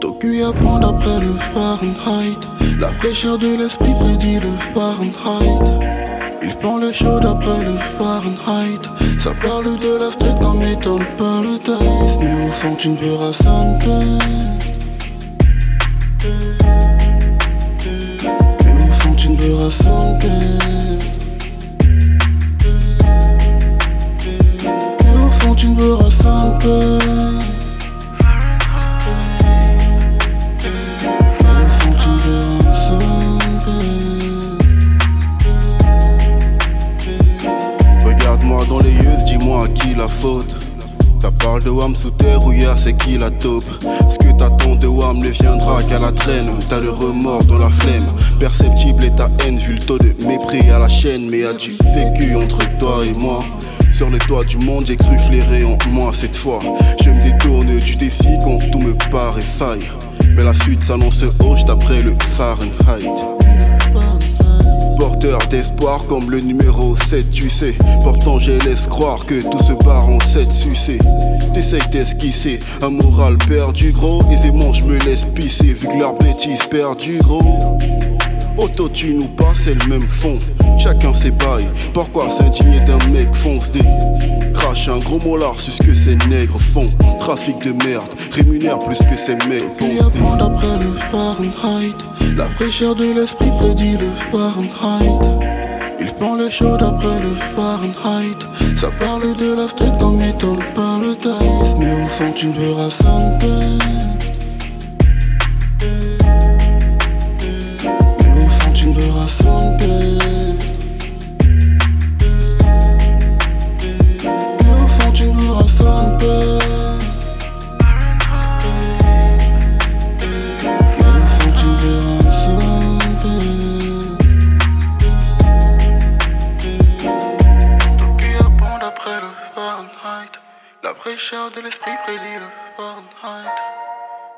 Tokyo apprend d'après le Fahrenheit. La fraîcheur de l'esprit prédit le Fahrenheit. Il prend le chaud d'après le Fahrenheit. Ça parle de la street comme étant le paradise. Mais au fond, tu ne verras Mais au fond, tu ne verras sans Mais au fond, tu ne verras sans faute. Ça parle de Wam sous terre ou hier c'est qui la taupe? Ce que t'attends de Wam ne viendra qu'à la traîne. T'as le remords dans la flemme. Perceptible est ta haine vu le taux de mépris à la chaîne. Mais as-tu vécu entre toi et moi? Du monde, j'ai cru flairer en moi cette fois. Je me détourne du défi quand tout me paraît faille. Mais la suite s'annonce hoche d'après le Fahrenheit porteur d'espoir comme le numéro 7, tu sais. Pourtant, je laisse croire que tout se barre en 7 sucé. T'essayes d'esquisser un moral perdu, gros. Aisément, je me laisse pisser vu que leur bêtise perdu, gros. Auto, tu nous pas, c'est le même fond. Chacun ses bails. Pourquoi s'indigner d'un mec fonce des Crache un gros molar sur ce que ces nègres font. Trafic de merde, rémunère plus que ces mecs apprend d'après le Fahrenheit? La fraîcheur de l'esprit prédit le Fahrenheit. Il prend le chaud d'après le Fahrenheit. Ça parle de la street comme étant le paradise. Mais au fond, tu ne verras sans Fraîcheur de l'esprit prédit le Fahrenheit.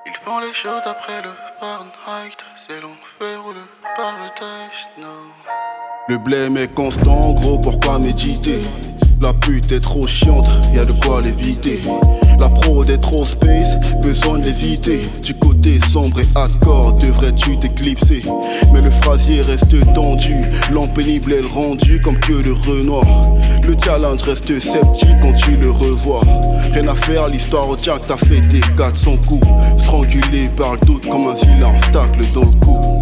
Il prend les choses après le Fahrenheit. C'est l'enfer ou le paradise, no. Le blême est constant, gros, pourquoi méditer? La pute est trop chiante, y a de quoi l'éviter. Du côté sombre et accord, devrais-tu t'éclipser? Mais le phrasier reste tendu, l'an pénible est le rendu comme que le Renoir. Le challenge reste sceptique quand tu le revois. Rien à faire, l'histoire retient que t'as fait tes 400 coups. Strangulé par le doute comme un vilain tacle dans le cou.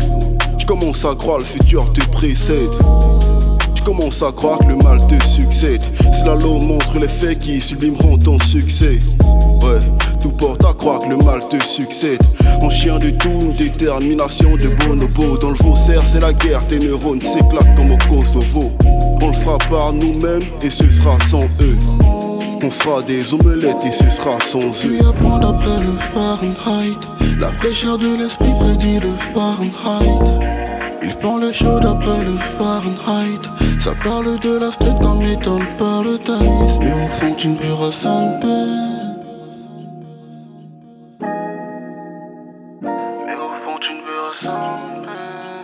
Tu commences à croire le futur te précède. Tu commences à croire que le mal te succède. Slalom montre les faits qui sublimeront ton succès. Ouais, tout porte à croire que le mal te succède. En chien de tout, une détermination de bonobo. Dans le faussaire, c'est la guerre, tes neurones s'éclatent comme au Kosovo. On le fera par nous-mêmes et ce sera sans eux. On fera des omelettes et ce sera sans eux. Tu apprends d'après le Fahrenheit. La fraîcheur de l'esprit prédit le Fahrenheit. Dans le chaud d'après le Fahrenheit Ça parle de la street comme étant par le Thaïs Mais on fond une pure à sans paix. Mais au fond une pure à sans paix.